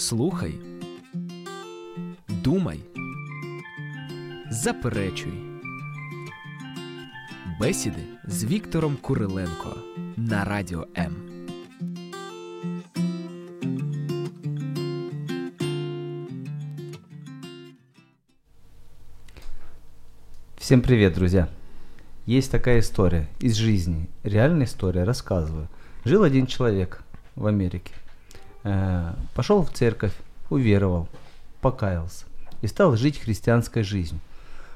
Слухай, думай, заперечуй. Бесіди з Віктором Куриленко на радіо М. Всем привет, друзья! Есть такая история из жизни, реальная история, рассказываю. Жил один человек в Америке. Э, пошел в церковь, уверовал, покаялся и стал жить христианской жизнью.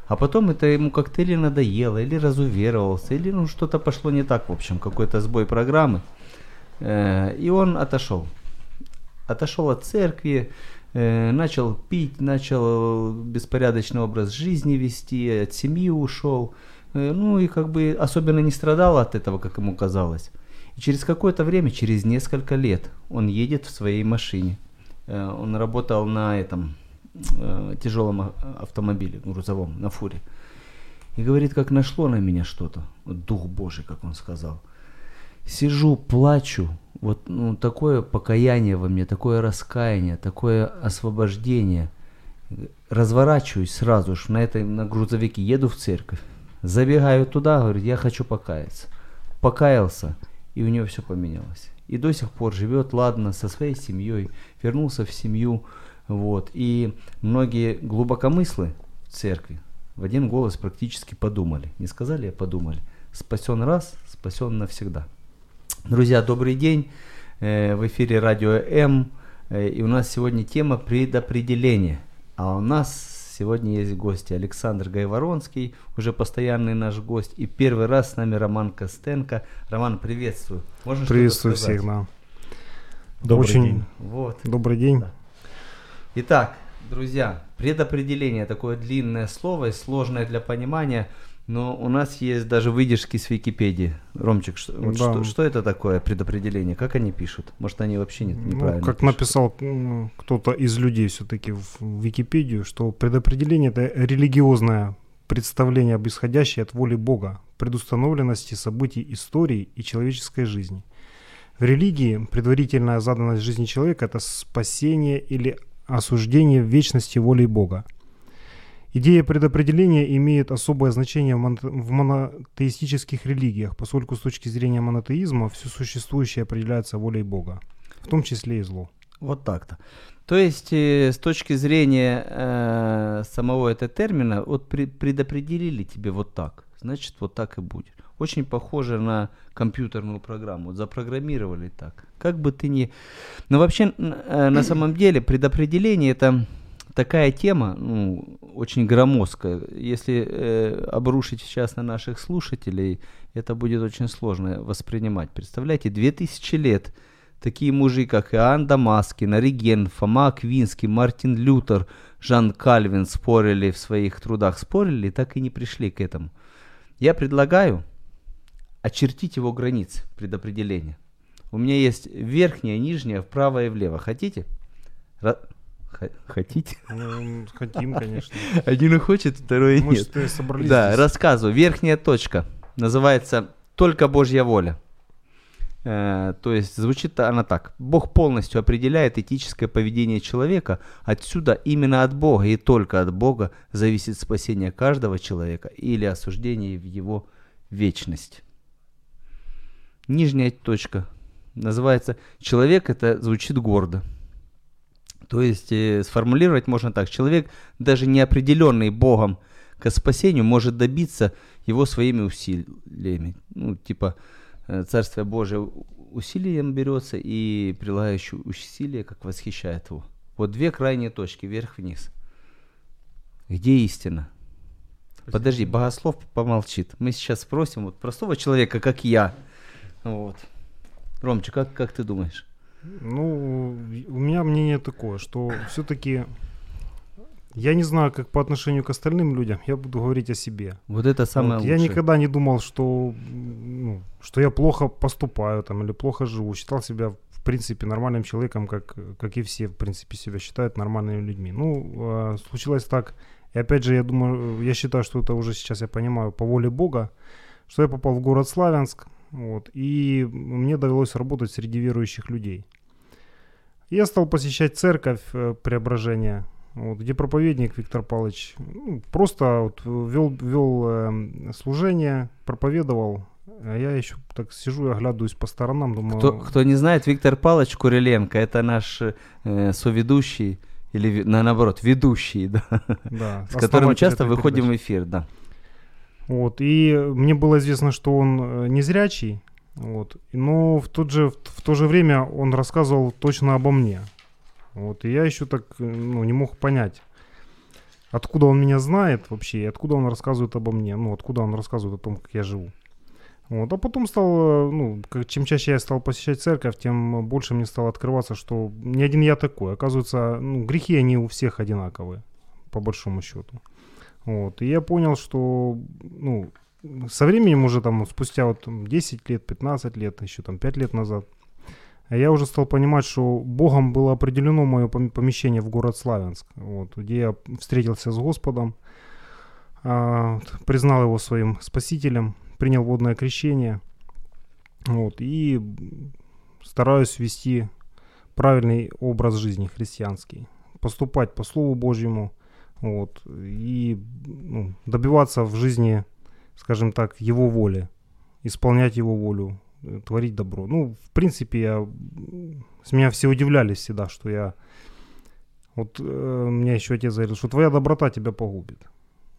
А потом это ему как-то или надоело, или разуверовался, или ну что-то пошло не так, в общем, какой-то сбой программы. Э, и он отошел. Отошел от церкви, э, начал пить, начал беспорядочный образ жизни вести, от семьи ушел. Ну и как бы особенно не страдал от этого, как ему казалось. И через какое-то время, через несколько лет, он едет в своей машине. Э, он работал на этом э, тяжелом а- автомобиле, грузовом, на фуре. И говорит, как нашло на меня что-то. Вот дух Божий, как он сказал. Сижу, плачу. Вот ну, такое покаяние во мне, такое раскаяние, такое освобождение. Разворачиваюсь сразу же на этой на грузовике, еду в церковь. Забегаю туда, говорит, я хочу покаяться. Покаялся, и у него все поменялось. И до сих пор живет, ладно, со своей семьей, вернулся в семью, вот. И многие глубокомыслы в церкви в один голос практически подумали. Не сказали, а подумали. Спасен раз, спасен навсегда. Друзья, добрый день. Э, В эфире радио М. Э, И у нас сегодня тема предопределения. А у нас сегодня есть гости. Александр Гайворонский, уже постоянный наш гость. И первый раз с нами Роман Костенко. Роман, приветствую. Можно Приветствую всех, да. Добрый Очень день. Вот. добрый день. Да. Итак, друзья, предопределение такое длинное слово и сложное для понимания, но у нас есть даже выдержки с Википедии. Ромчик, что, вот Да. что, что это такое предопределение? Как они пишут? Может, они вообще нет, Ну, неправильно как пишут? написал м, кто-то из людей все-таки в Википедию, что предопределение это религиозное представление об исходящей от воли Бога, предустановленности событий истории и человеческой жизни. В религии предварительная заданность жизни человека – это спасение или осуждение в вечности волей Бога. Идея предопределения имеет особое значение в моно- в монотеистических религиях, поскольку с точки зрения монотеизма все существующее определяется волей Бога, в том числе и зло. Вот так-то. То есть, э, с точки зрения э, самого этого термина, вот предопределили тебе вот так, значит, вот так и будет. Очень похоже на компьютерную программу. Запрограммировали так. Как бы ты ни... Но вообще, э, на самом деле, предопределение это такая тема, ну, очень громоздкая. Если э, обрушить сейчас на наших слушателей, это будет очень сложно воспринимать. Представляете, 2000 лет такие мужи, как Иоанн Дамаскин, Ориген, Фома Аквинский, Мартин Лютер, Жан Кальвин спорили в своих трудах, спорили так и не пришли к этому. Я предлагаю очертить его границы предопределения. У меня есть верхняя, нижняя, вправо и влево. Хотите? Хотите? Ну, хотим, конечно. Один хочет, второй Мы нет. собрались Да, здесь. рассказываю. Верхняя точка называется «Только Божья воля». Э, то есть звучит она так. Бог полностью определяет этическое поведение человека. Отсюда именно от Бога и только от Бога зависит спасение каждого человека или осуждение в его вечность. Нижняя точка называется «Человек» это звучит гордо. То есть э, сформулировать можно так. Человек, даже не определенный Богом к спасению, может добиться его своими усилиями. Ну, типа, э, Царствие Божие усилием берется и прилагающий усилия, как восхищает его. Вот две крайние точки, вверх-вниз. Где истина? Подожди, богослов помолчит. Мы сейчас спросим вот простого человека, как я. Вот. Ромчик, как, как ты думаешь? Ну, у меня мнение такое, что все-таки я не знаю, как по отношению к остальным людям, я буду говорить о себе. Вот это самое Вот, я лучшее. никогда не думал, что, ну, что я плохо поступаю там, или плохо живу. Считал себя, в принципе, нормальным человеком, как, как и все, в принципе, себя считают нормальными людьми. Ну, э, случилось так. И опять же, я думаю, я считаю, что это уже сейчас я понимаю по воле Бога, что я попал в город Славянск, вот, и мне довелось работать среди верующих людей. Я стал посещать церковь э, преображения, вот, где проповедник Виктор Павлович ну, просто вот вел, вел э, служение, проповедовал. А я еще так сижу и оглядываюсь по сторонам, думаю... Кто, кто не знает, Виктор Павлович Куриленко, это наш э, соведущий, или на, наоборот, ведущий, да, да, с которым часто выходим передачи. в эфир, да. Вот, и мне было известно, что он э, незрячий, вот, но в, тот же, в то же время он рассказывал точно обо мне. Вот, и я еще так э, ну, не мог понять, откуда он меня знает вообще, и откуда он рассказывает обо мне, ну, откуда он рассказывает о том, как я живу. Вот, а потом стал, э, ну, как- чем чаще я стал посещать церковь, тем больше мне стало открываться, что не один я такой. Оказывается, ну, грехи, они у всех одинаковые, по большому счету. Вот, и я понял, что, ну, со временем уже там, спустя вот там 10 лет, 15 лет, еще там 5 лет назад, я уже стал понимать, что Богом было определено мое пом- помещение в город Славянск, вот, где я встретился с Господом, а, признал его своим спасителем, принял водное крещение, вот, и стараюсь вести правильный образ жизни христианский, поступать по Слову Божьему, вот, и ну, добиваться в жизни, скажем так, Его воли, исполнять Его волю, э, творить добро. Ну, в принципе, я, с меня все удивлялись всегда, что я, вот э, мне еще отец говорил, что твоя доброта тебя погубит.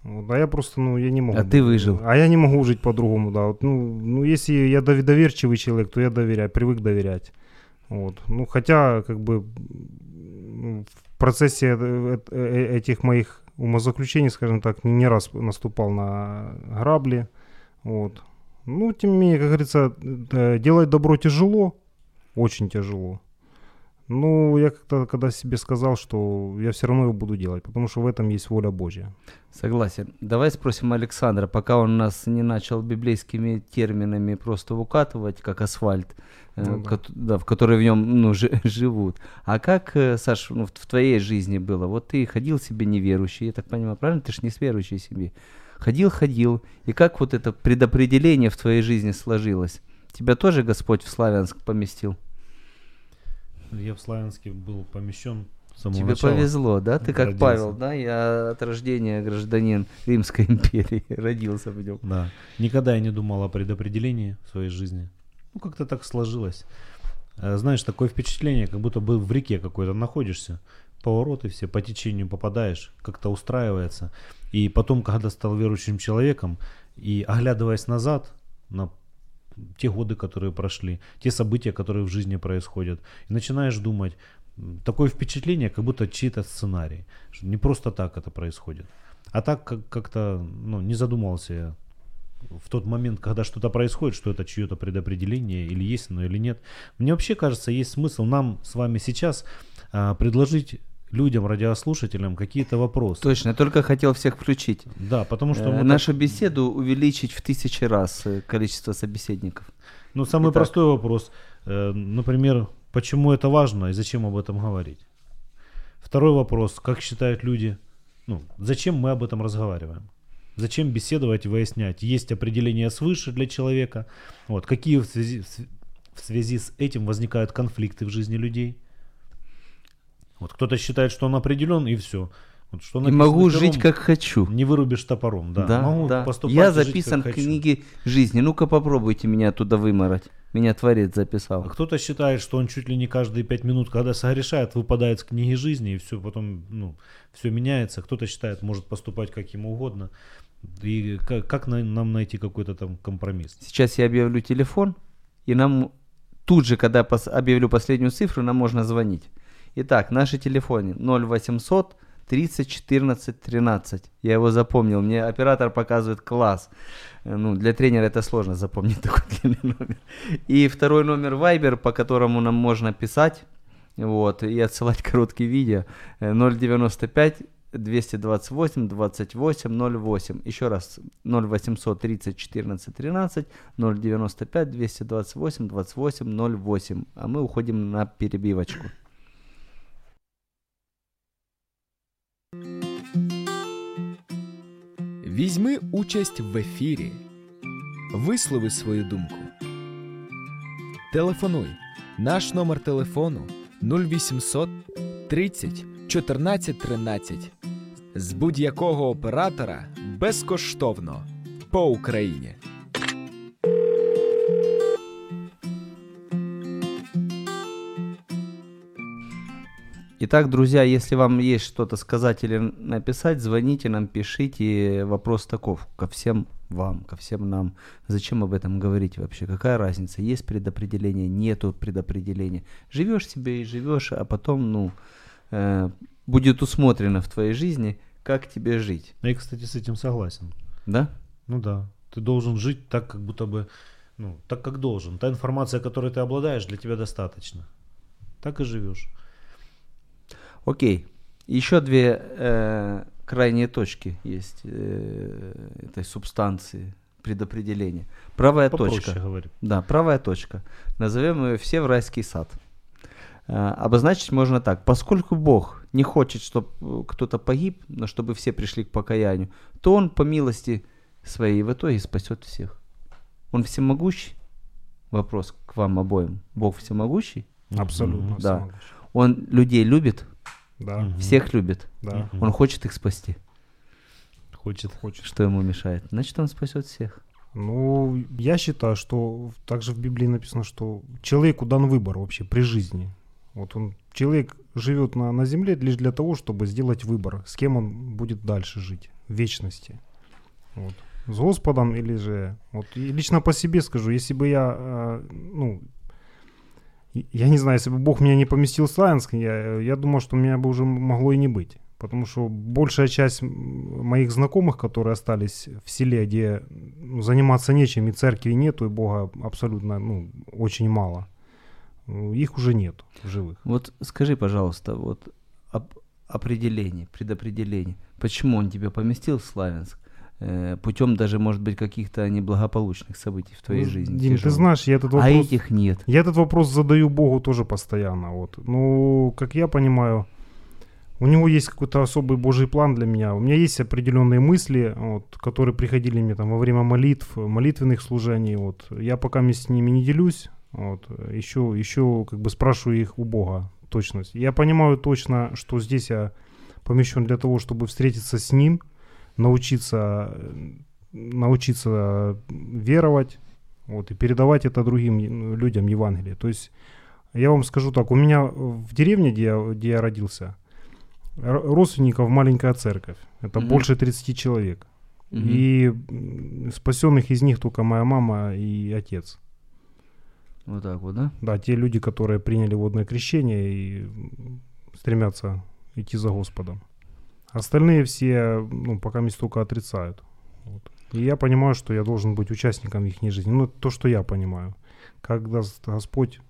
Вот, а я просто, ну, я не могу. А ты выжил. А я не могу жить по-другому, да. Вот, ну, ну, если я дов- доверчивый человек, то я доверяю, привык доверять. Вот. Ну, хотя, как бы, в процессе э- э- этих моих умозаключений, скажем так, не не раз наступал на грабли. Вот. Ну, тем не менее, как говорится, э, делать добро тяжело, очень тяжело. Ну, я как-то когда себе сказал, что я все равно его буду делать, потому что в этом есть воля Божья. Согласен. Давай спросим Александра, пока он нас не начал библейскими терминами просто укатывать, как асфальт, э, Ну да. кот- да, в который в нем ну, жи- живут. А как, э, Саш, ну, в в твоей жизни было? Вот ты ходил себе неверующий, я так понимаю, правильно? Ты же не с верующей семьи. Ходил, ходил. И как вот это предопределение в твоей жизни сложилось? Тебя тоже Господь в Славянск поместил? Я в Славянске был помещен самого Тебе начала. повезло, да? Ты как родился. Павел, да? Я от рождения гражданин Римской империи, родился в нем. Да. Никогда я не думал о предопределении в своей жизни. Ну, как-то так сложилось. Э, Знаешь, такое впечатление, как будто бы в реке какой-то находишься. Повороты все, по течению попадаешь, как-то устраивается. И потом, когда стал верующим человеком, и оглядываясь назад на те годы, которые прошли, те события, которые в жизни происходят, и начинаешь думать, такое впечатление, как будто чей-то сценарий. что Не просто так это происходит. А так как- как-то ну, не задумывался я в тот момент, когда что-то происходит, что это чье-то предопределение, или есть оно, или нет. Мне вообще кажется, есть смысл нам с вами сейчас а, предложить людям, радиослушателям какие-то вопросы. Точно, я только хотел всех включить. Да, потому что Э, мы так- нашу беседу увеличить в тысячи раз э, количество собеседников. Ну, самый Итак. простой вопрос. Э, Например, почему это важно и зачем об этом говорить? Второй вопрос. Как считают люди, ну, зачем мы об этом разговариваем? Зачем беседовать и выяснять? Есть определение свыше для человека. Вот. Какие в связи, в св- в связи с этим возникают конфликты в жизни людей? Вот кто-то считает, что он определен, и все. Вот что И могу пером, жить как хочу. Не вырубишь топором, да. Да, Могу да. поступать Я жить, записан как в книге жизни. Ну-ка попробуйте меня оттуда вымороть. Меня Творец А записал. кто-то считает, что он чуть ли не каждые пять минут, когда согрешает, выпадает с книги жизни, и все потом, ну, все меняется. Кто-то считает, может поступать как ему угодно. И как, как на- нам найти какой-то там компромисс? Сейчас я объявлю телефон, и нам тут же, когда пос- объявлю последнюю цифру, нам можно звонить. Итак, наши телефоны 0800 30 14 13. Я его запомнил. Мне оператор показывает класс. Э, Ну, для тренера это сложно запомнить такой длинный номер. И второй номер Viber, по которому нам можно писать вот, и отсылать короткие видео. э, 095 228 28 08. Еще раз 0800 30 14 13 095 228 28 08. А мы уходим на перебивочку. Візьми участь в ефірі. Вислови свою думку. Телефонуй. Наш номер телефону 0800 30 14 13 з будь-якого оператора безкоштовно по Україні. Итак, друзья, если вам есть что-то сказать или написать, звоните нам, пишите. Вопрос таков ко всем вам, ко всем нам. Зачем об этом говорить вообще? Какая разница? Есть предопределение, нету предопределения. Живешь себе и живешь, а потом, ну, э, будет усмотрено в твоей жизни, как тебе жить. Я, кстати, с этим согласен. Да? Ну да. Ты должен жить так, как будто бы, ну, так, как должен. Та информация, которой ты обладаешь, для тебя достаточно. Так и живешь. Окей. Еще две э, крайние точки есть э, этой субстанции предопределения. Правая Попроще точка. говори. Да, правая точка. Назовем ее все в райский сад. Э, обозначить можно так. Поскольку Бог не хочет, чтобы кто-то погиб, но чтобы все пришли к покаянию, то Он по милости своей в итоге спасет всех. Он всемогущий? Вопрос к вам обоим. Бог всемогущий? Абсолютно. Да. всемогущий. Он людей любит, Да, всех любит. да. Он хочет их спасти. Хочет. Хочет. Что ему мешает? Значит, он спасет всех. Ну, я считаю, что также в Библии написано, что человеку дан выбор вообще при жизни. Вот он, человек живет на, на земле лишь для того, чтобы сделать выбор, с кем он будет дальше жить в вечности. Вот. С Господом или же... Вот, и лично по себе скажу, если бы я, э, ну, я не знаю, если бы Бог меня не поместил в Славянск, я, я думаю, что меня бы уже могло и не быть. Потому что большая часть моих знакомых, которые остались в селе, где ну, заниматься нечем, и церкви нету, и Бога абсолютно, ну, очень мало, ну, их уже нет в живых. Вот скажи, пожалуйста, вот об- определение, предопределение. Почему он тебя поместил в Славянск? Э, путем даже, может быть, каких-то неблагополучных событий в твоей Ну, жизни. Дим, ты знаешь, я этот а вопрос... этих нет. Я этот вопрос задаю Богу тоже постоянно. Вот. Ну, как я понимаю, у него есть какой-то особый Божий план для меня. У меня есть определенные мысли, вот, которые приходили мне там во время молитв, молитвенных служений. Вот. Я пока с ними не делюсь. Вот. Еще, еще как бы спрашиваю их у Бога точность. Я понимаю точно, что здесь я помещен для того, чтобы встретиться с Ним, научиться, научиться веровать, вот, и передавать это другим людям Евангелие. То есть я вам скажу так, у меня в деревне, где я, где я родился, родственников маленькая церковь. Это Мгм. больше 30 человек. Мгм. И спасенных из них только моя мама и отец. Вот так вот, да? Да, те люди, которые приняли водное крещение и стремятся идти за Господом. Остальные все, ну, пока меня только отрицают. Вот. И я понимаю, что я должен быть участником их жизни. Ну, то, что я понимаю. Как даст Господь,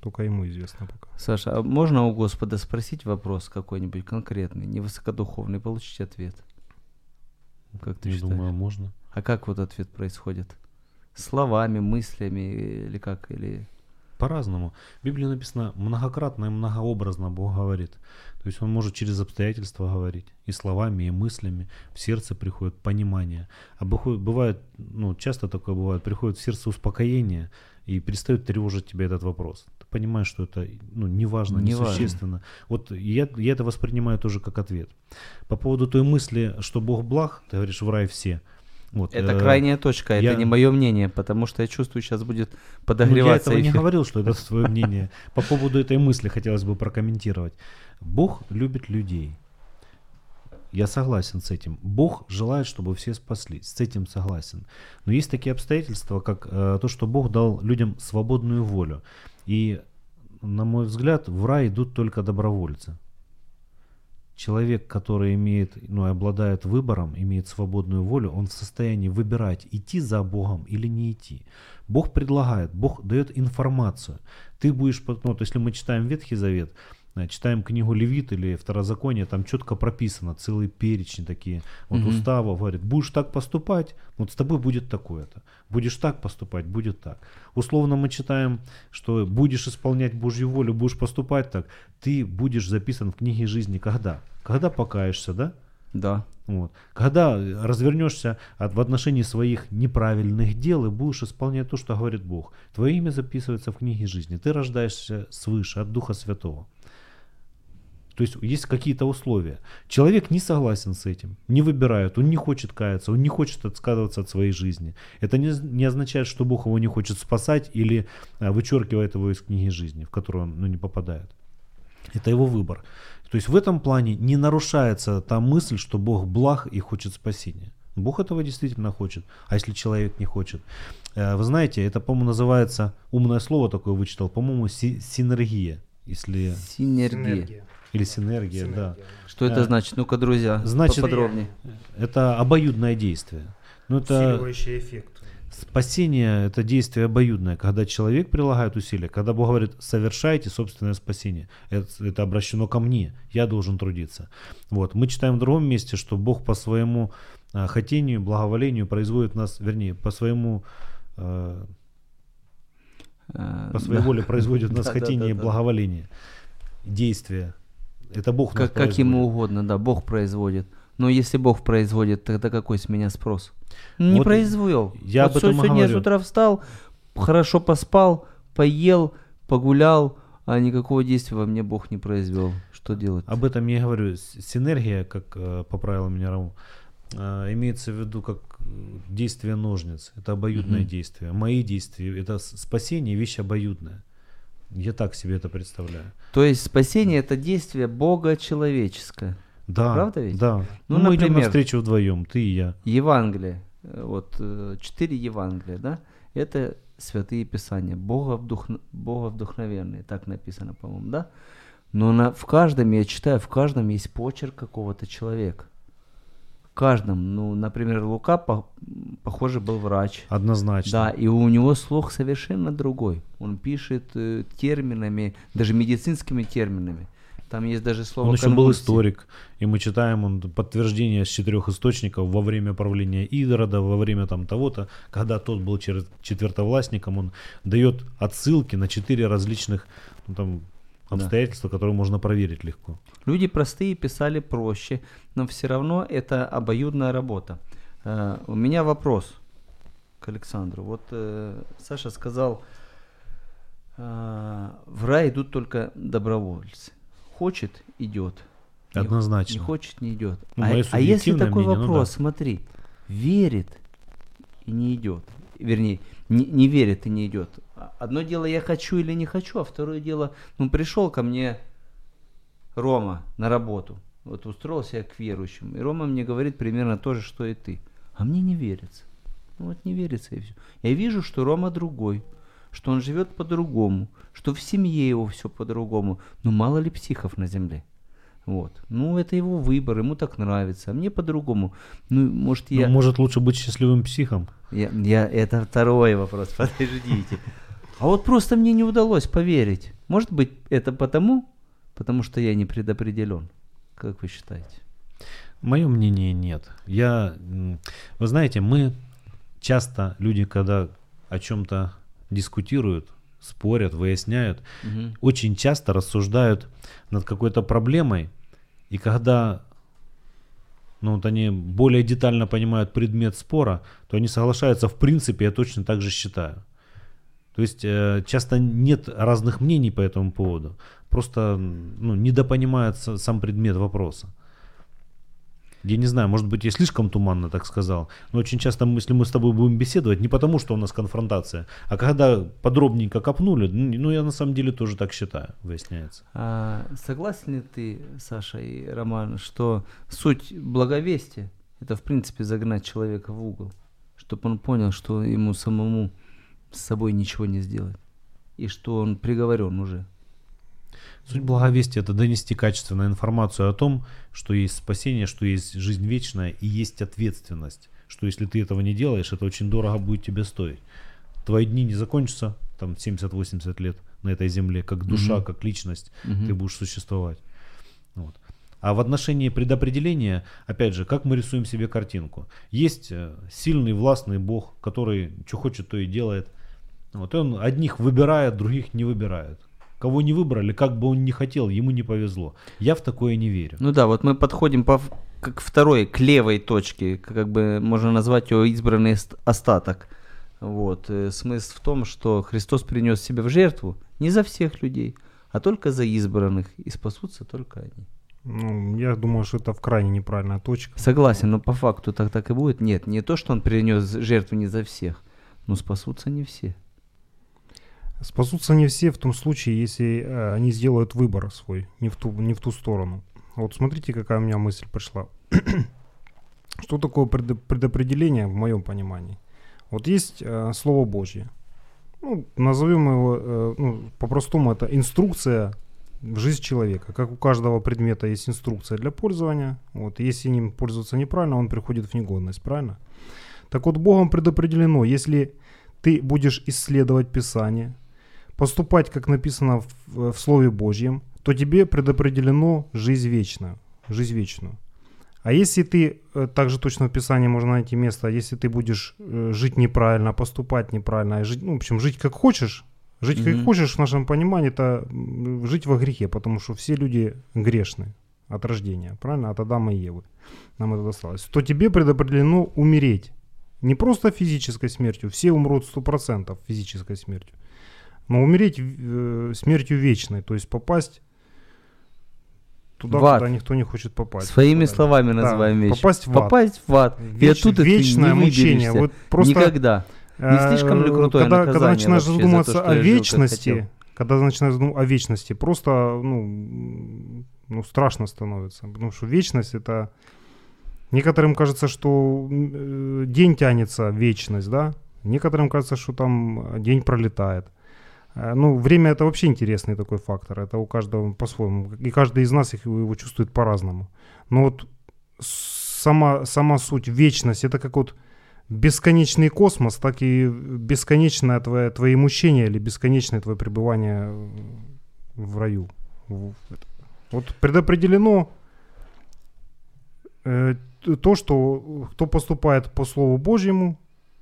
только ему известно пока. Саша, а можно у Господа спросить вопрос какой-нибудь конкретный, невысокодуховный, получить ответ? Как ты Я считаешь? думаю, можно. А как вот ответ происходит? Словами, мыслями или как? Или... По-разному. В Библии написано многократно и многообразно Бог говорит. То есть Он может через обстоятельства говорить. И словами, и мыслями. В сердце приходит понимание. А бывает, ну, часто такое бывает, приходит в сердце успокоение и перестает тревожить тебя этот вопрос. Ты понимаешь, что это ну, не важно, не важно. существенно. Вот я, я это воспринимаю тоже как ответ. По поводу той мысли, что Бог благ, ты говоришь, в рай все. Вот, Это э, крайняя точка, это я- не мое мнение, потому что я чувствую, сейчас будет ну, я подогреваться этого не эфир. говорил, что это твое мнение. По поводу этой мысли хотелось бы прокомментировать. Бог любит людей. Я согласен с этим. Бог желает, чтобы все спаслись. С этим согласен. Но есть такие обстоятельства, как э, то, что Бог дал людям свободную волю. И, на мой взгляд, в рай идут только добровольцы. Человек, который имеет, ну, обладает выбором, имеет свободную волю, он в состоянии выбирать, идти за Богом или не идти. Бог предлагает, Бог дает информацию. Ты будешь, ну, вот если мы читаем Ветхий Завет, читаем книгу Левит или Второзаконие, там четко прописано, целые перечни такие, вот Мгм. устава, говорит, будешь так поступать, вот с тобой будет такое-то. Будешь так поступать, будет так. Условно мы читаем, что будешь исполнять Божью волю, будешь поступать так, ты будешь записан в книге жизни когда? Когда покаешься, да? Да. Вот. Когда развернешься от, в отношении своих неправильных дел и будешь исполнять то, что говорит Бог, твое имя записывается в книге жизни. Ты рождаешься свыше, от Духа Святого. То есть есть какие-то условия. Человек не согласен с этим, не выбирает, он не хочет каяться, он не хочет отказываться от своей жизни. Это не, не означает, что Бог его не хочет спасать или а, вычеркивает его из книги жизни, в которую он ну, не попадает. Это его выбор. То есть в этом плане не нарушается та мысль, что Бог благ и хочет спасения. Бог этого действительно хочет. А если человек не хочет? Э, вы знаете, это, по-моему, называется, умное слово такое вычитал, по-моему, си- синергия. Если... Синергия. Или синергия, да. Что это Э, значит? Ну-ка, друзья, значит- поподробнее. Это обоюдное действие. Ну, это Усиливающий эффект. спасение – это действие обоюдное. Когда человек прилагает усилия, когда Бог говорит «совершайте собственное спасение», это, это обращено ко мне, я должен трудиться. Вот. Мы читаем в другом месте, что Бог по своему а, хотению, благоволению производит нас, вернее, по своему э, Э, по своей да. воле производит нас хотение и благоволение, действие. Это Бог Как, как ему угодно, да, Бог производит. Но если Бог производит, тогда какой с меня спрос? Не Вот произвел. я вот об этом сегодня я с говорю. утра встал, хорошо поспал, поел, погулял, а никакого действия во мне Бог не произвел. Что делать? Об этом я и говорю. Синергия, как э, поправила меня Раму, э, имеется в виду как э, действие ножниц. Это обоюдное Мгм. действие. Мои действия, это спасение, вещь обоюдная. Я так себе это представляю. То есть спасение это действие Бога человеческое. Да, Правда ведь? Да. Ну, Ну, мы идем например, навстречу вдвоем, ты и я. Евангелие, э, вот э, четыре Евангелия, да, это святые писания, Бога, вдухн... Бога вдохновенные, так написано, по-моему, да? Но на, в каждом, я читаю, в каждом есть почерк какого-то человека. Каждом, ну, например, Лука, по- похоже, был врач. Однозначно. Да, и у него слог совершенно другой. Он пишет э, терминами, даже медицинскими терминами. Там есть даже слово Он еще был историк, и мы читаем он подтверждение с четырех источников во время правления Идрода, во время там того-то, когда тот был четвертовластником, он дает отсылки на четыре различных ну, там, Да. обстоятельства, которые можно проверить легко. Люди простые писали проще, но все равно это обоюдная работа. Э, у меня вопрос к Александру. Вот э, Саша сказал, э, в рай идут только добровольцы. Хочет – идет. Не- Однозначно. Не хочет – не идет. Ну, а, а если такой мнение, ну вопрос, да. смотри, верит и не идет. Вернее, не, не верит и не идет. Одно дело, я хочу или не хочу, а второе дело, ну, пришел ко мне Рома на работу. Вот устроился я к верующим. И Рома мне говорит примерно то же, что и ты. А мне не верится. Ну вот не верится и все. Я вижу, что Рома другой, что он живет по-другому, что в семье его все по-другому. Но мало ли психов на земле. Вот. Ну, это его выбор, ему так нравится. А мне по-другому. Ну, может, Ну, я... может лучше быть счастливым психом? Я, я- это второй вопрос, подождите. А вот просто мне не удалось поверить. Может быть, это потому, потому что я не предопределен. Как вы считаете? Мое мнение нет. Я, вы знаете, мы часто, люди, когда о чем-то дискутируют, спорят, выясняют, Мгм. очень часто рассуждают над какой-то проблемой, и когда ну, вот они более детально понимают предмет спора, то они соглашаются в принципе, я точно так же считаю. То есть э, часто нет разных мнений по этому поводу, просто ну, недопонимается сам предмет вопроса. Я не знаю, может быть, я слишком туманно так сказал, но очень часто, если мы с тобой будем беседовать, не потому, что у нас конфронтация, а когда подробненько копнули, ну, ну, я на самом деле тоже так считаю, выясняется. А согласен ли ты, Саша и Роман, что суть благовестия – это, в принципе, загнать человека в угол, чтобы он понял, что ему самому с собой ничего не сделать, и что он приговорен уже? Суть благовестия – это донести качественную информацию о том, что есть спасение, что есть жизнь вечная и есть ответственность. Что если ты этого не делаешь, это очень дорого будет тебе стоить. Твои дни не закончатся, там 70-80 лет на этой земле, как душа, Мгм. как личность, Мгм. ты будешь существовать. Вот. А в отношении предопределения, опять же, как мы рисуем себе картинку? Есть э, сильный, властный Бог, который что хочет, то и делает. Вот, он одних выбирает, других не выбирает. Кого не выбрали, как бы он ни хотел, ему не повезло. Я в такое не верю. Ну да, вот мы подходим по, как второй, к левой точке, как бы можно назвать его избранный ост- остаток. Вот. э, Смысл в том, что Христос принес себя в жертву не за всех людей, а только за избранных, и спасутся только они. Ну, я думаю, что это в крайне неправильная точка. Согласен, но по факту так так и будет. Нет, не то, что он принес жертву не за всех, но спасутся не все. Спасутся не все в том случае, если э, они сделают выбор свой, не в ту, не в ту сторону. Вот смотрите, какая у меня мысль пришла. Что такое предо- предопределение в моем понимании? Вот есть э, Слово Божье. Ну, назовем его, э, ну, по-простому, это инструкция в жизнь человека. Как у каждого предмета есть инструкция для пользования. Вот, если ним пользоваться неправильно, он приходит в негодность, правильно? Так вот, Богом предопределено, если ты будешь исследовать Писание, поступать, как написано в, в Слове Божьем, то тебе предопределено жизнь вечную. Жизнь вечную. А если ты, э, также точно в Писании можно найти место, если ты будешь э, жить неправильно, поступать неправильно, и жить, ну, в общем, жить как хочешь, жить как Мгм. хочешь в нашем понимании, это жить во грехе, потому что все люди грешны от рождения, правильно, от Адама и Евы. Нам это досталось. То тебе предопределено умереть. Не просто физической смертью, все умрут 100% физической смертью, но умереть э, смертью вечной, то есть попасть туда, В ад. куда никто не хочет попасть. Своими Да. словами Да, называем вещи. попасть в ад. Попасть в ад. И Веч- ты вечное не мучение. Вот просто Никогда. Не слишком ли Э, крутое когда, когда начинаешь вообще за задумываться то, что о жил, вечности, хотел? когда начинаешь задумываться о вечности, просто ну, ну, страшно становится. Потому что вечность это... Некоторым кажется, что э, день тянется, вечность, да? Некоторым кажется, что там э, день пролетает. Э, Ну, время это вообще интересный такой фактор. Это у каждого по-своему. И каждый из нас его чувствует по-разному. Но вот сама, сама суть, вечность, это как вот бесконечный космос, так и бесконечное твое, твои мучения или бесконечное твое пребывание в раю. Вот предопределено э, то, что кто поступает по Слову Божьему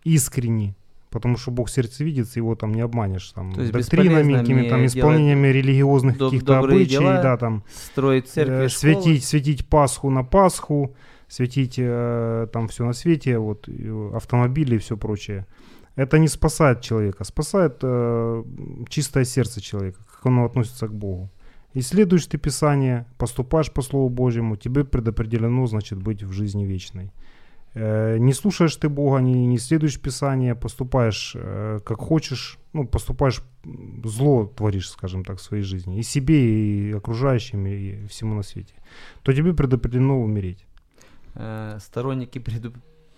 искренне, потому что Бог сердце видит, его там не обманешь, там, То есть доктринами, какими там исполнениями религиозных доб- каких-то обычаев, дела, да, там, Строить церкви, Э, светить, светить Пасху на Пасху, светить э, там все на свете, вот э, автомобили и все прочее. Это не спасает человека, спасает э, чистое сердце человека, как оно относится к Богу. Исследуешь ты Писание, поступаешь по Слову Божьему, тебе предопределено, значит, быть в жизни вечной. Э, Не слушаешь ты Бога, не, не следуешь Писание, поступаешь э, как хочешь, ну, поступаешь зло творишь, скажем так, в своей жизни, и себе, и окружающим, и всему на свете, то тебе предопределено умереть. Э, сторонники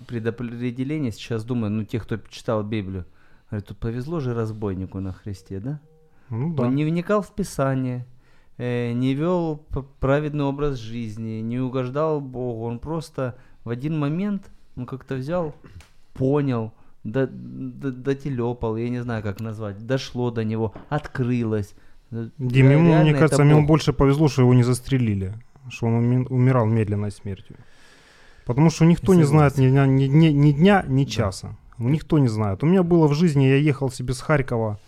предопределения сейчас думают, ну, те, кто читал Библию, говорят, тут повезло же разбойнику на Христе, да? Ну да. Он не вникал в Писание, не вел праведный образ жизни, не угождал Богу. Он просто в один момент, он как-то взял, понял, до, до- дотелепал, я не знаю, как назвать, дошло до него, открылось. Дим, ему, мне кажется, ему больше повезло, что его не застрелили, что он уми- умирал медленной смертью. Потому что никто не знает ни дня, ни, дня- ни дня, ни часа. Никто не знает. У меня было в жизни, я ехал себе с Харькова,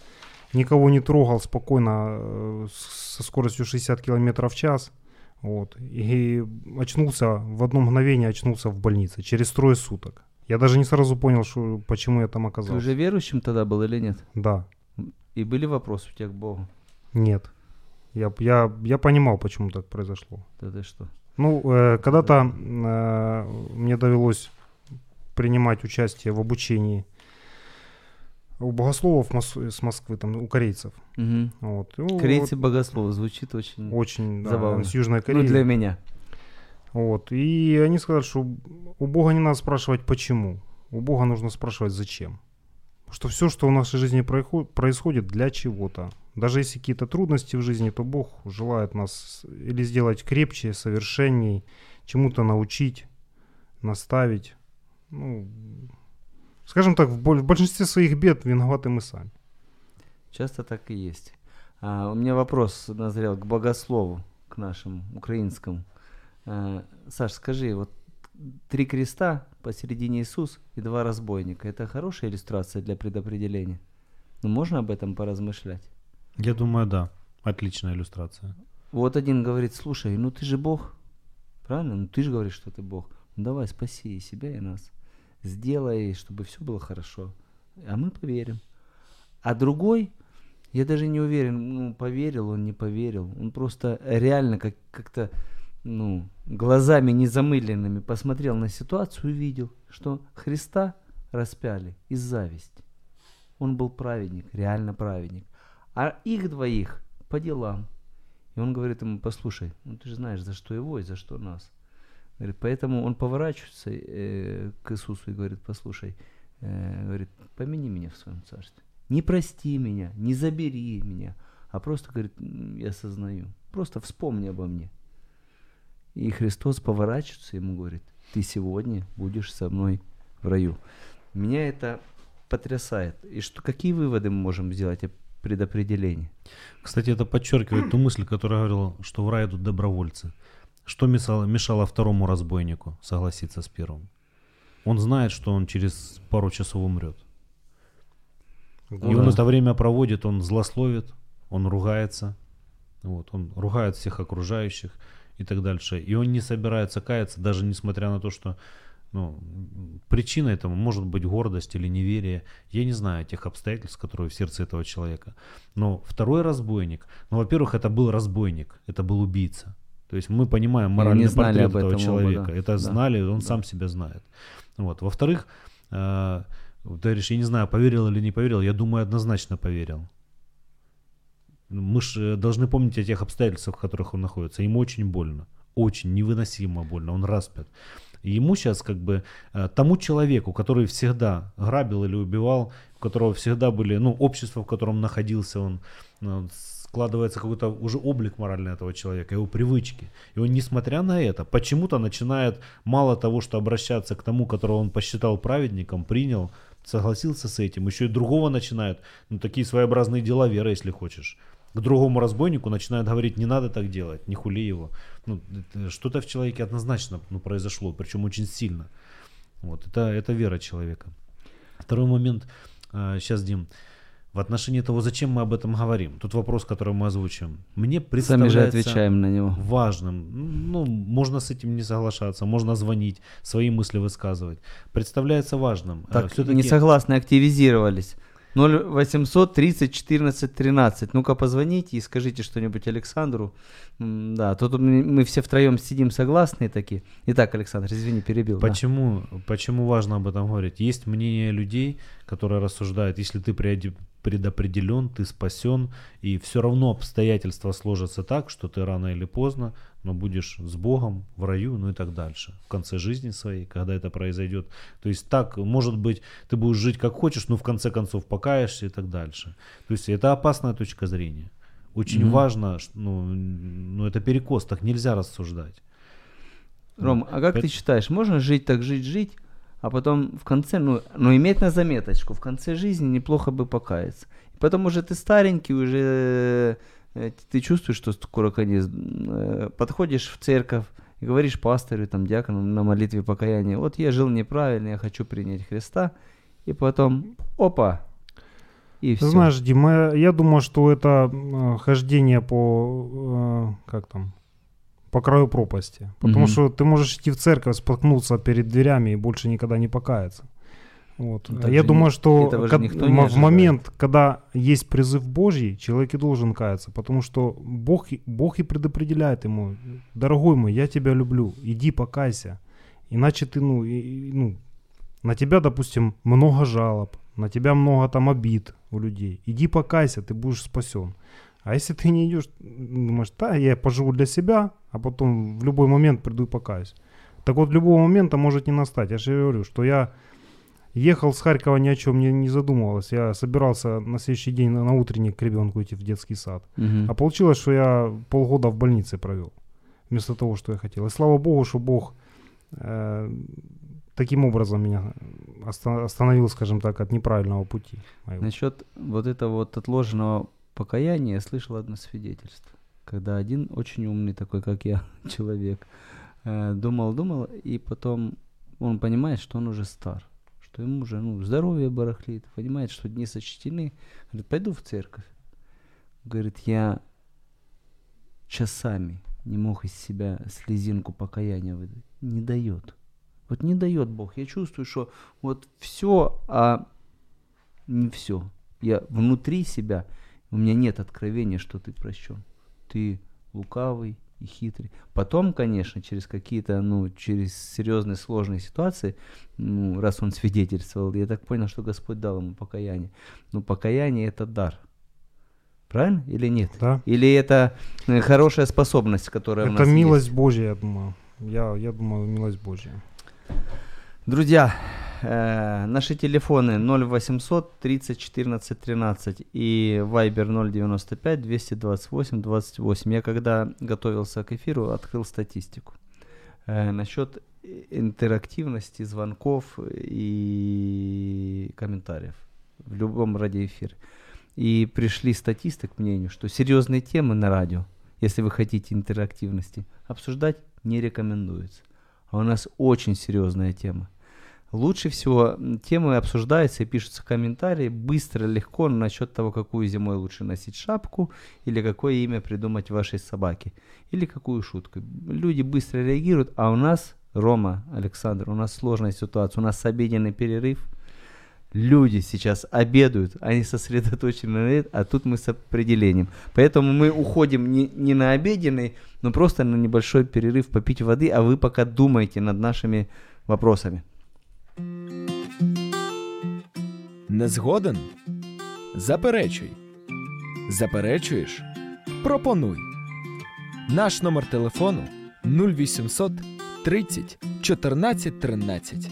никого не трогал спокойно э, со скоростью 60 км в час. Вот. И очнулся, в одно мгновение очнулся в больнице, через трое суток. Я даже не сразу понял, что, почему я там Ты оказался. уже верующим тогда был или нет? Да, И были вопросы у тебя к Богу? нет. Я, я, я понимал, почему так произошло. Да ты что? Ну, э, когда-то э, мне довелось принимать участие в обучении у богословов Мос- с Москвы, там, у корейцев. Мгм. Вот. Ну, Корейцы богослов звучит очень вот, очень да, забавно. с Южной Ну, Кореи. для меня. Вот. И они сказали, что у Бога не надо спрашивать почему. У Бога нужно спрашивать зачем. Что все, что в нашей жизни происходит, для чего-то. Даже если какие-то трудности в жизни, то Бог желает нас или сделать крепче, совершенней, чему-то научить, наставить. Ну, скажем так, в, боль- в большинстве своих бед виноваты мы сами. Часто так и есть. А, у меня вопрос назрел к богослову, к нашему украинскому. А, Саш, скажи, вот три креста, посередине Иисус и два разбойника. Это хорошая иллюстрация для предопределения? Ну, можно об этом поразмышлять? Я думаю, да. Отличная иллюстрация. Вот один говорит, слушай, ну ты же Бог, Правильно? Ну ты же говоришь, что ты Бог. Ну давай, спаси и себя, и нас. Сделай, чтобы все было хорошо. А мы поверим. А другой, я даже не уверен, ну, поверил он, не поверил. Он просто реально как- как-то, ну, глазами незамыленными посмотрел на ситуацию и увидел, что Христа распяли из зависти. Он был праведник, реально праведник. А их двоих по делам. И он говорит ему, послушай, ну ты же знаешь, за что его и за что нас. Говорит, поэтому он поворачивается э, к Иисусу и говорит, послушай, э, говорит, помяни меня в своем царстве. Не прости меня, не забери меня, а просто, говорит, «М, я осознаю, просто вспомни обо мне. И Христос поворачивается ему говорит, ты сегодня будешь со мной в раю. Меня это потрясает. И что, какие выводы мы можем сделать о предопределении? Кстати, это подчеркивает ту мысль, которая говорила, что в рай идут добровольцы. Что мешало, мешало второму разбойнику согласиться с первым? Он знает, что он через пару часов умрет. И он это время проводит, он злословит, он ругается, вот, он ругает всех окружающих и так дальше. И он не собирается каяться, даже несмотря на то, что ну, м, причиной этому может быть гордость или неверие. Я не знаю тех обстоятельств, которые в сердце этого человека. Но второй разбойник, ну, во-первых, это был разбойник, это был убийца. То есть мы понимаем они моральный знали портрет об этого оба, человека. да. Это Да. знали, он Да. сам себя знает. Вот. Во-вторых, э, ты говоришь, я не знаю, поверил или не поверил, я думаю, однозначно поверил. Мы же должны помнить о тех обстоятельствах, в которых он находится. Ему очень больно, очень невыносимо больно, он распят. Ему сейчас как бы э, тому человеку, который всегда грабил или убивал, у которого всегда были, ну, общество, в котором находился он, ну, складывается какой-то уже облик моральный этого человека, его привычки. И он, несмотря на это, почему-то начинает мало того, что обращаться к тому, которого он посчитал праведником, принял, согласился с этим, еще и другого начинает, ну, такие своеобразные дела веры, если хочешь. К другому разбойнику начинает говорить, не надо так делать, не хули его. Ну, что-то в человеке однозначно ну, произошло, причем очень сильно. Вот, это, это вера человека. Второй момент, сейчас, Дим, в отношении того, зачем мы об этом говорим. Тут вопрос, который мы озвучим. Мне Сами представляется же отвечаем на него. важным, ну, можно с этим не соглашаться, можно звонить, свои мысли высказывать. Представляется важным. э, Так, всё-таки- несогласные активизировались. 0800 30 14 13. Ну-ка позвоните и скажите что-нибудь Александру. Да, тут мы все втроем сидим согласные такие. Итак, Александр, извини, перебил. да. Почему, почему важно об этом говорить? Есть мнение людей, которые рассуждают, если ты предопределен, ты спасен, и все равно обстоятельства сложатся так, что ты рано или поздно, но будешь с Богом в раю, ну и так дальше, в конце жизни своей, когда это произойдет. То есть так, может быть, ты будешь жить как хочешь, но в конце концов покаешься и так дальше. То есть это опасная точка зрения. Очень Мгм. важно, ну, ну это перекос, так нельзя рассуждать. Ром, а как Поэт- ты считаешь, можно жить так жить, жить, а потом в конце, ну, ну иметь на заметочку, в конце жизни неплохо бы покаяться. И потом уже ты старенький, уже э, ты чувствуешь, что скоро конец, э, подходишь в церковь и говоришь пастору, там, диакону на молитве покаяния, вот я жил неправильно, я хочу принять Христа, и потом, опа, и все. знаешь, Дима, я- думаю, что это э, хождение по, как там, по краю пропасти. Потому Мгм. что ты можешь идти в церковь, споткнуться перед дверями и больше никогда не покаяться. Вот. Ну, так я думаю, ни- что не м- в момент, когда есть призыв Божий, человек и должен каяться, потому что Бог, и- Бог и предопределяет ему, дорогой мой, я тебя люблю, иди покайся. Иначе ты, ну, и, ну, на тебя, допустим, много жалоб, на тебя много там обид у людей. Иди покайся, ты будешь спасен. А если ты не идешь, думаешь, да, я поживу для себя, а потом в любой момент приду и покаюсь. Так вот, любого момента может не настать. Я же говорю, что я ехал с Харькова ни о чем не, не задумывался. Я собирался на следующий день на, на утренник к ребенку идти в детский сад. Мгм. А получилось, что я полгода в больнице провел. Вместо того, что я хотел. И слава богу, что Бог э, таким образом меня оста- остановил, скажем так, от неправильного пути. моего. Насчет вот этого вот отложенного покаяния я слышал одно свидетельство. Когда один очень умный такой, как я, человек, э, думал, думал, и потом он понимает, что он уже стар, что ему уже ну, здоровье барахлит, понимает, что дни сочтены. Говорит, пойду в церковь. Говорит, я часами не мог из себя слезинку покаяния выдать. Не дает. Вот не дает Бог. Я чувствую, что вот все, а не все. Я внутри себя, у меня нет откровения, что ты прощен. Ты лукавый и хитрый. Потом, конечно, через какие-то, ну, через серьезные сложные ситуации, ну, раз он свидетельствовал, я так понял, что Господь дал ему покаяние. Но покаяние это дар. Правильно или нет? Да. Или это э, хорошая способность, которая у Это нас милость есть? Божья, я думаю. Я, я думаю, милость Божья. Друзья, э, наши телефоны 0800 30 14 13 и Viber 095 228 28. Я когда готовился к эфиру, открыл статистику э, насчет интерактивности звонков и комментариев в любом радиоэфире. И пришли статисты к мнению, что серьезные темы на радио, если вы хотите интерактивности, обсуждать не рекомендуется. А у нас очень серьезная тема. Лучше всего темы обсуждаются и пишутся комментарии быстро, легко насчет того, какую зимой лучше носить шапку, или какое имя придумать вашей собаке, или какую шутку. Люди быстро реагируют, а у нас, Рома, Александр, у нас сложная ситуация, у нас обеденный перерыв. Люди сейчас обедают, они сосредоточены на этом, а тут мы с определением. Поэтому мы уходим не, не на обеденный, но просто на небольшой перерыв попить воды, а вы пока думаете над нашими вопросами. Не згоден? Заперечуй. Заперечуєш? Пропонуй. Наш номер телефону 0800 30 14 13.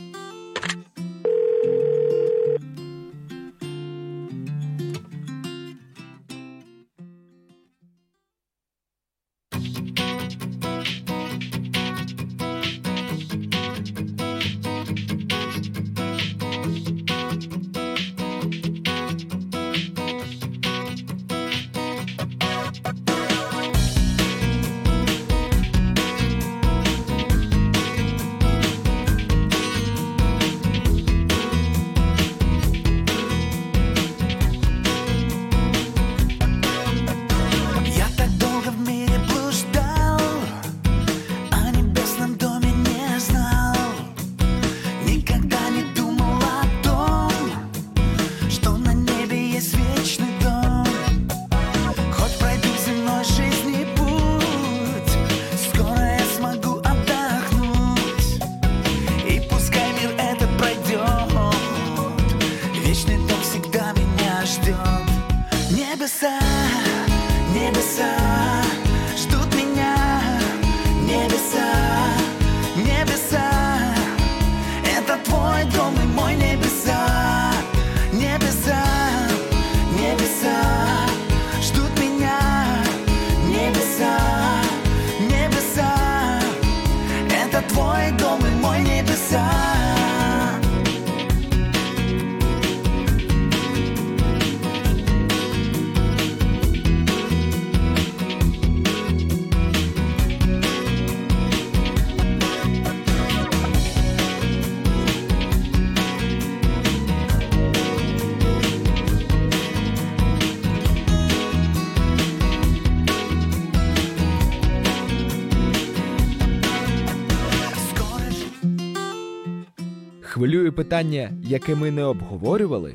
Хвилює питання, яке ми не обговорювали?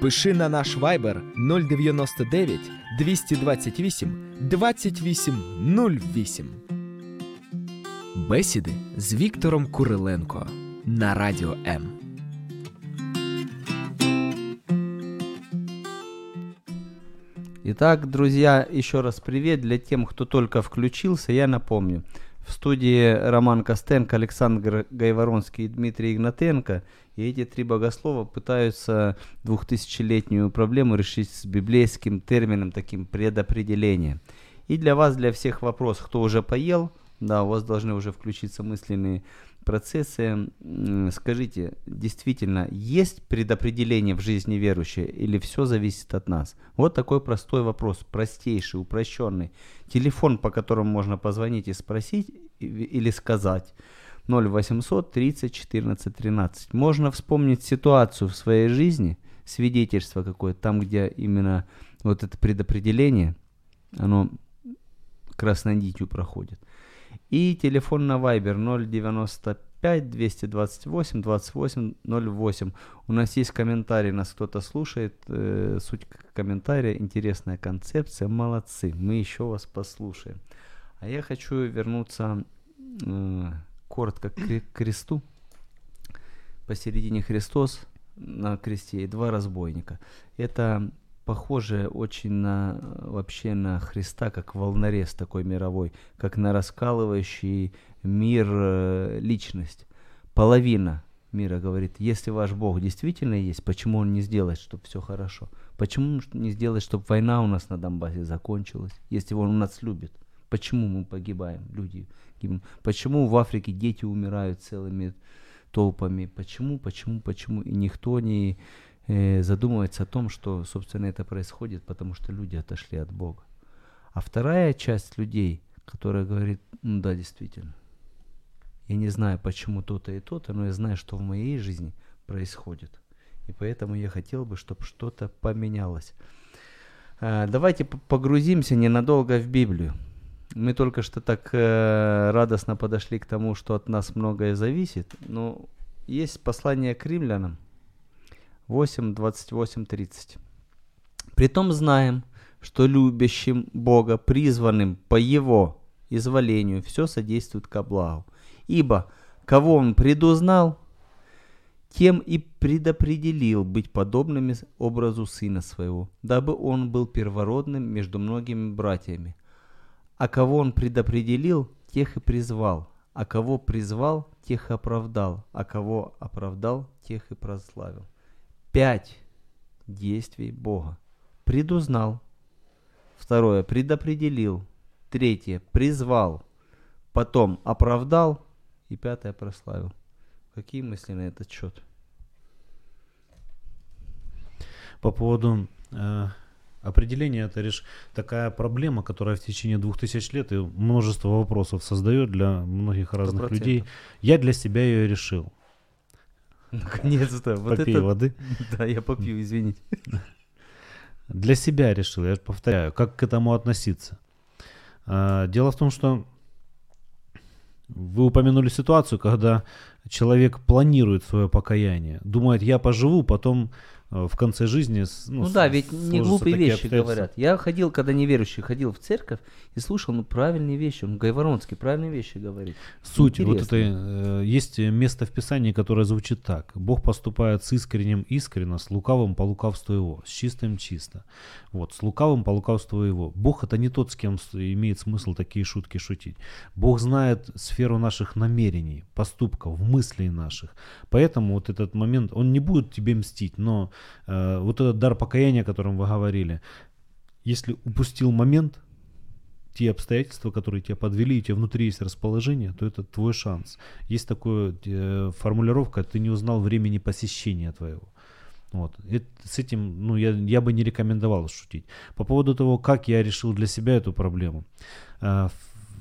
Пиши на наш Viber 099 228 2808. Бесіди з Віктором Куриленко на Радіо М. Итак, друзья, еще раз привет для тем, кто только включился. Я напомню, в студии Роман Костенко, Александр Гайворонский и Дмитрий Игнатенко. И эти три богослова пытаются двухтысячелетнюю проблему решить с библейским термином таким предопределение. И для вас, для всех вопрос, кто уже поел, да, у вас должны уже включиться мысленные процессы. Скажите, действительно, есть предопределение в жизни верующего или все зависит от нас? Вот такой простой вопрос, простейший, упрощенный. Телефон, по которому можно позвонить и спросить или сказать. 0800 30 14 13. Можно вспомнить ситуацию в своей жизни, свидетельство какое-то, там, где именно вот это предопределение, оно красной нитью проходит. И телефон на Viber 095 228 28 08. У нас есть комментарий, нас кто-то слушает. Э, суть комментария, интересная концепция, молодцы. Мы еще вас послушаем. А я хочу вернуться э, коротко к кре- кресту. Посередине Христос на кресте и два разбойника. Это похоже очень на э, вообще на Христа, как волнорез такой мировой, как на раскалывающий мир э, личность. Половина мира говорит, если ваш Бог действительно есть, почему Он не сделает, чтобы все хорошо? Почему не сделает, чтобы война у нас на Донбассе закончилась, если Он нас любит? Почему мы погибаем, люди гибнут? Почему в Африке дети умирают целыми толпами? Почему, почему, почему? И никто не э, задумывается о том, что, собственно, это происходит, потому что люди отошли от Бога. А вторая часть людей, которая говорит, ну да, действительно, я не знаю, почему то-то и то-то, но я знаю, что в моей жизни происходит. И поэтому я хотел бы, чтобы что-то поменялось. А, Давайте погрузимся ненадолго в Библию. Мы только что так э, радостно подошли к тому, что от нас многое зависит. Но есть послание к римлянам 8, 28, 30. Притом знаем, что любящим Бога, призванным по Его изволению, все содействует ко благу. Ибо кого Он предузнал, тем и предопределил быть подобными образу Сына Своего, дабы Он был первородным между многими братьями. А кого Он предопределил, тех и призвал. А кого призвал, тех и оправдал. А кого оправдал, тех и прославил. Пять действий Бога. Предузнал. Второе. Предопределил. Третье. Призвал. Потом оправдал. И пятое. Прославил. Какие мысли на этот счет? По поводу э, определения, это лишь такая проблема, которая в течение двух тысяч лет и множество вопросов создает для многих разных процентов. людей. Я для себя ее решил. Наконец-то. Вот Попей это... воды. Да, я попью, извините. Для себя решил, я повторяю, как к этому относиться. А, Дело в том, что вы упомянули ситуацию, когда человек планирует свое покаяние, думает, я поживу, потом в конце жизни... Ну, с- да, ведь не глупые вещи говорят. Я ходил, когда неверующий, ходил в церковь и слушал, ну, правильные вещи. Он Гайворонский правильные вещи говорит. Суть вот Интересно. этой, э, есть место в Писании, которое звучит так. Бог поступает с искренним искренно, с лукавым по лукавству его, с чистым чисто. Вот, с лукавым по лукавству его. Бог это не тот, с кем имеет смысл такие шутки шутить. Бог знает сферу наших намерений, поступков, мыслей наших. Поэтому вот этот момент, он не будет тебе мстить, но э, вот этот дар покаяния, о котором вы говорили, если упустил момент, те обстоятельства, которые тебя подвели, и у тебя внутри есть расположение, то это твой шанс. Есть такая э, формулировка, ты не узнал времени посещения твоего. Вот. Это- с этим ну, я, я бы не рекомендовал шутить. По поводу того, как я решил для себя эту проблему. А,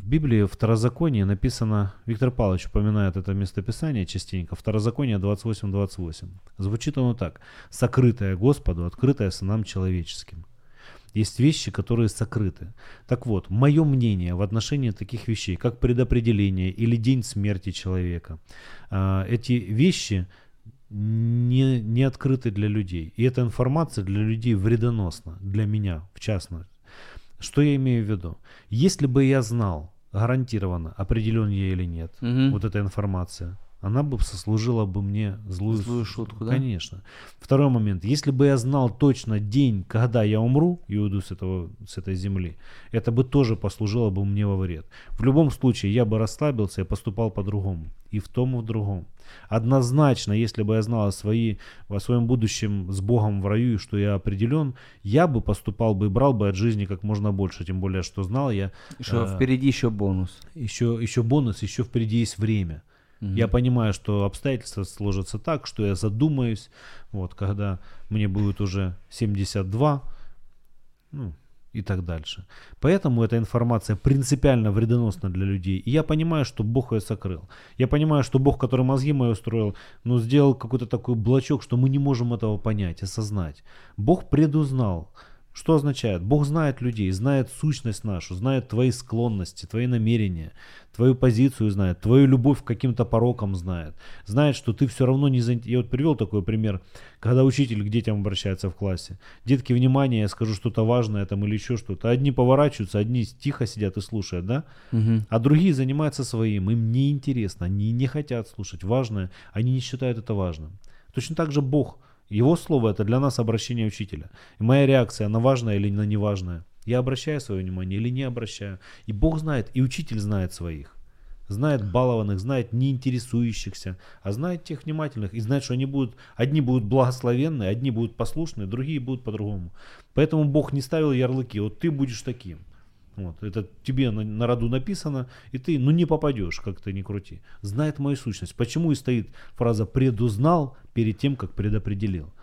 В Библии, Второзаконии написано, Виктор Павлович упоминает это местописание частенько, Второзаконие 28-28. Звучит оно так. «Сокрытое Господу, открытое сынам человеческим». Есть вещи, которые сокрыты. Так вот, мое мнение в отношении таких вещей, как предопределение или день смерти человека, а, эти вещи не, не открыты для людей. И эта информация для людей вредоносна, для меня в частности. Что я имею в виду? Если бы я знал гарантированно, определен я или нет, Мгм. вот эта информация, она бы сослужила бы мне злую, Злую шутку, да? Конечно. Второй момент. Если бы я знал точно день, когда я умру и уйду с, этого, с этой земли, это бы тоже послужило бы мне во вред. В любом случае, я бы расслабился и поступал по-другому. И в том, и в другом. Однозначно, если бы я знал о, свои, о своем будущем с Богом в раю, и что я определен, я бы поступал бы и брал бы от жизни как можно больше. Тем более, что знал я Что э, впереди еще бонус. еще, еще бонус, еще впереди есть время. Я понимаю, что обстоятельства сложатся так, что я задумаюсь, вот, когда мне будет уже 72, ну, и так дальше. Поэтому эта информация принципиально вредоносна для людей. И я понимаю, что Бог ее сокрыл. Я понимаю, что Бог, который мозги мои устроил, ну, сделал какой-то такой блочок, что мы не можем этого понять, осознать. Бог предузнал Что означает? Бог знает людей, знает сущность нашу, знает твои склонности, твои намерения, твою позицию знает, твою любовь к каким-то порокам знает. Знает, что ты все равно не... заин- Я вот привел такой пример, когда учитель к детям обращается в классе. Детки, внимание, я скажу что-то важное там или еще что-то. Одни поворачиваются, одни тихо сидят и слушают, да? Мгм. А другие занимаются своим, им неинтересно, они не хотят слушать важное, они не считают это важным. Точно так же Бог, Его слово это для нас обращение учителя. И моя реакция на важное или на неважное. Я обращаю свое внимание или не обращаю. И Бог знает, и учитель знает своих. Знает балованных, знает не интересующихся, а знает тех внимательных. И знает, что они будут, одни будут благословенные, одни будут послушные, другие будут по-другому. Поэтому Бог не ставил ярлыки, вот ты будешь таким. Вот, это тебе на, на роду написано, и ты, ну, не попадешь, как ты не крути. Знает мою сущность. Почему и стоит фраза «предузнал» перед тем, как предопределил.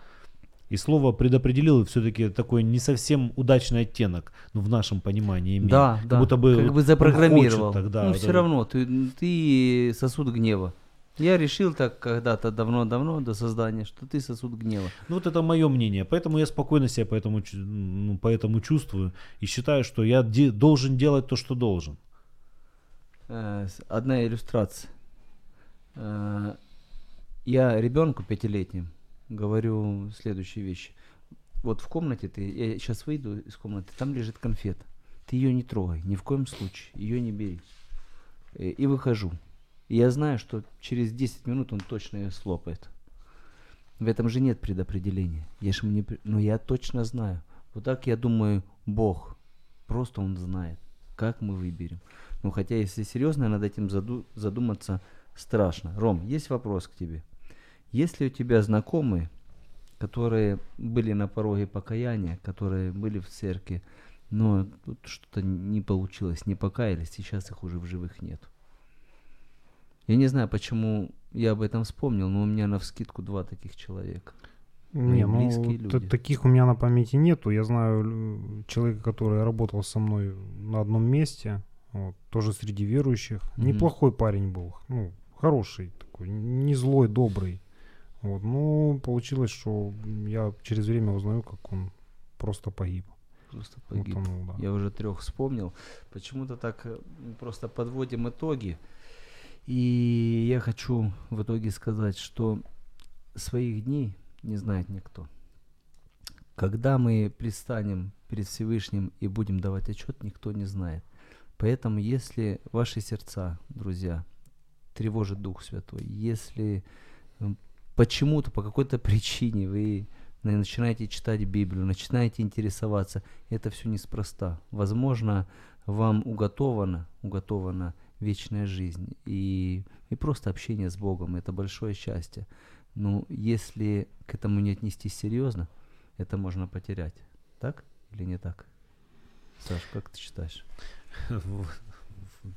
И слово «предопределил» все-таки такой не совсем удачный оттенок, ну, в нашем понимании имеет. Да, как да. будто бы как бы запрограммировал. хочет тогда, ну, вот все равно, ты, ты сосуд гнева. Я решил так когда-то давно-давно до создания, что ты сосуд гнева. Ну вот это мое мнение, поэтому я спокойно себя поэтому, ну, поэтому чувствую и считаю, что я де- должен делать то, что должен. Э, Одна иллюстрация. Э, Я ребенку пятилетним говорю следующие вещи. Вот в комнате ты, я сейчас выйду из комнаты, там лежит конфета. Ты ее не трогай, ни в коем случае, ее не бери. Э, И выхожу. И я знаю, что через 10 минут он точно ее слопает. В этом же нет предопределения. Я ж ему не... при- Но я точно знаю. Вот так я думаю, Бог. Просто Он знает, как мы выберем. Ну, хотя, если серьезно над этим заду- задуматься, страшно. Ром, есть вопрос к тебе. Есть ли у тебя знакомые, которые были на пороге покаяния, которые были в церкви, но что-то не получилось, не покаялись, сейчас их уже в живых нет? Я не знаю, почему я об этом вспомнил, но у меня на вскидку два таких человека. Не, ну, близкие люди. таких у меня на памяти нету. Я знаю человека, который работал со мной на одном месте, вот, тоже среди верующих. Мгм. Неплохой парень был, ну, хороший такой, не злой, добрый. Вот, ну, получилось, что я через время узнаю, как он просто погиб. Просто погиб. Утонул, да. Я уже трех вспомнил. Почему-то так э, просто подводим итоги. И я хочу в итоге сказать, что своих дней не знает никто. Когда мы предстанем перед Всевышним и будем давать отчет, никто не знает. Поэтому, если ваши сердца, друзья, тревожит Дух Святой, если м, почему-то, по какой-то причине вы на- начинаете читать Библию, начинаете интересоваться, это все неспроста. Возможно, вам уготована, уготована вечная жизнь и, и просто общение с Богом. Это большое счастье. Но если к этому не отнестись серьезно, это можно потерять. Так или не так? Саш, как ты считаешь?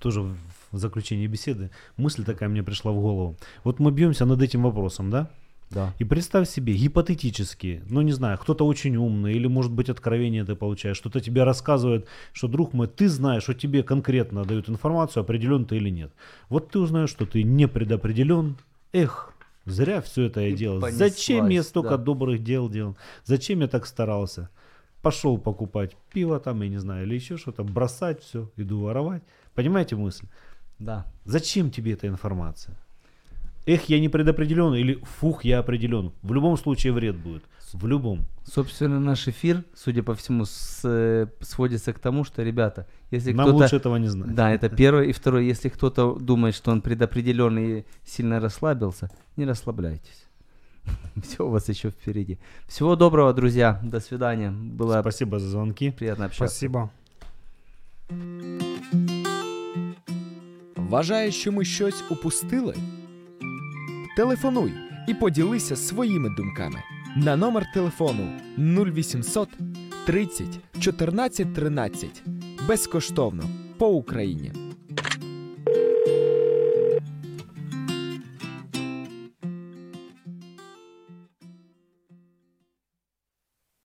тоже в заключении беседы мысль такая мне пришла в голову. Вот мы бьемся над этим вопросом, да? Да. И представь себе, гипотетически, ну не знаю, кто-то очень умный, или может быть откровение ты получаешь, что-то тебе рассказывает, что, друг мой, ты знаешь, что тебе конкретно дают информацию, определен ты или нет. Вот ты узнаешь, что ты не предопределен. Эх, зря все это я И делал. Зачем я понеслась, столько да. добрых дел делал? Зачем я так старался? Пошел покупать пиво там, я не знаю, или еще что-то, бросать все, иду воровать. Понимаете мысль? Да. Зачем тебе эта информация? Эх, я не предопределен или фух, я определен. В любом случае вред будет. В любом. Собственно, наш эфир, судя по всему, с- э, сводится к тому, что, ребята, если Нам кто-то... лучше этого не знать. Да, это первое. И второе, если кто-то думает, что он предопределен и сильно расслабился, не расслабляйтесь. Все у вас еще впереди. Всего доброго, друзья. До свидания. Было Спасибо за звонки. приятно общаться. Спасибо. Вважаєш, що ми щось упустили? Телефонуй і поділися своїми думками. На номер телефону 0800 30 14 13 безкоштовно. По Україні.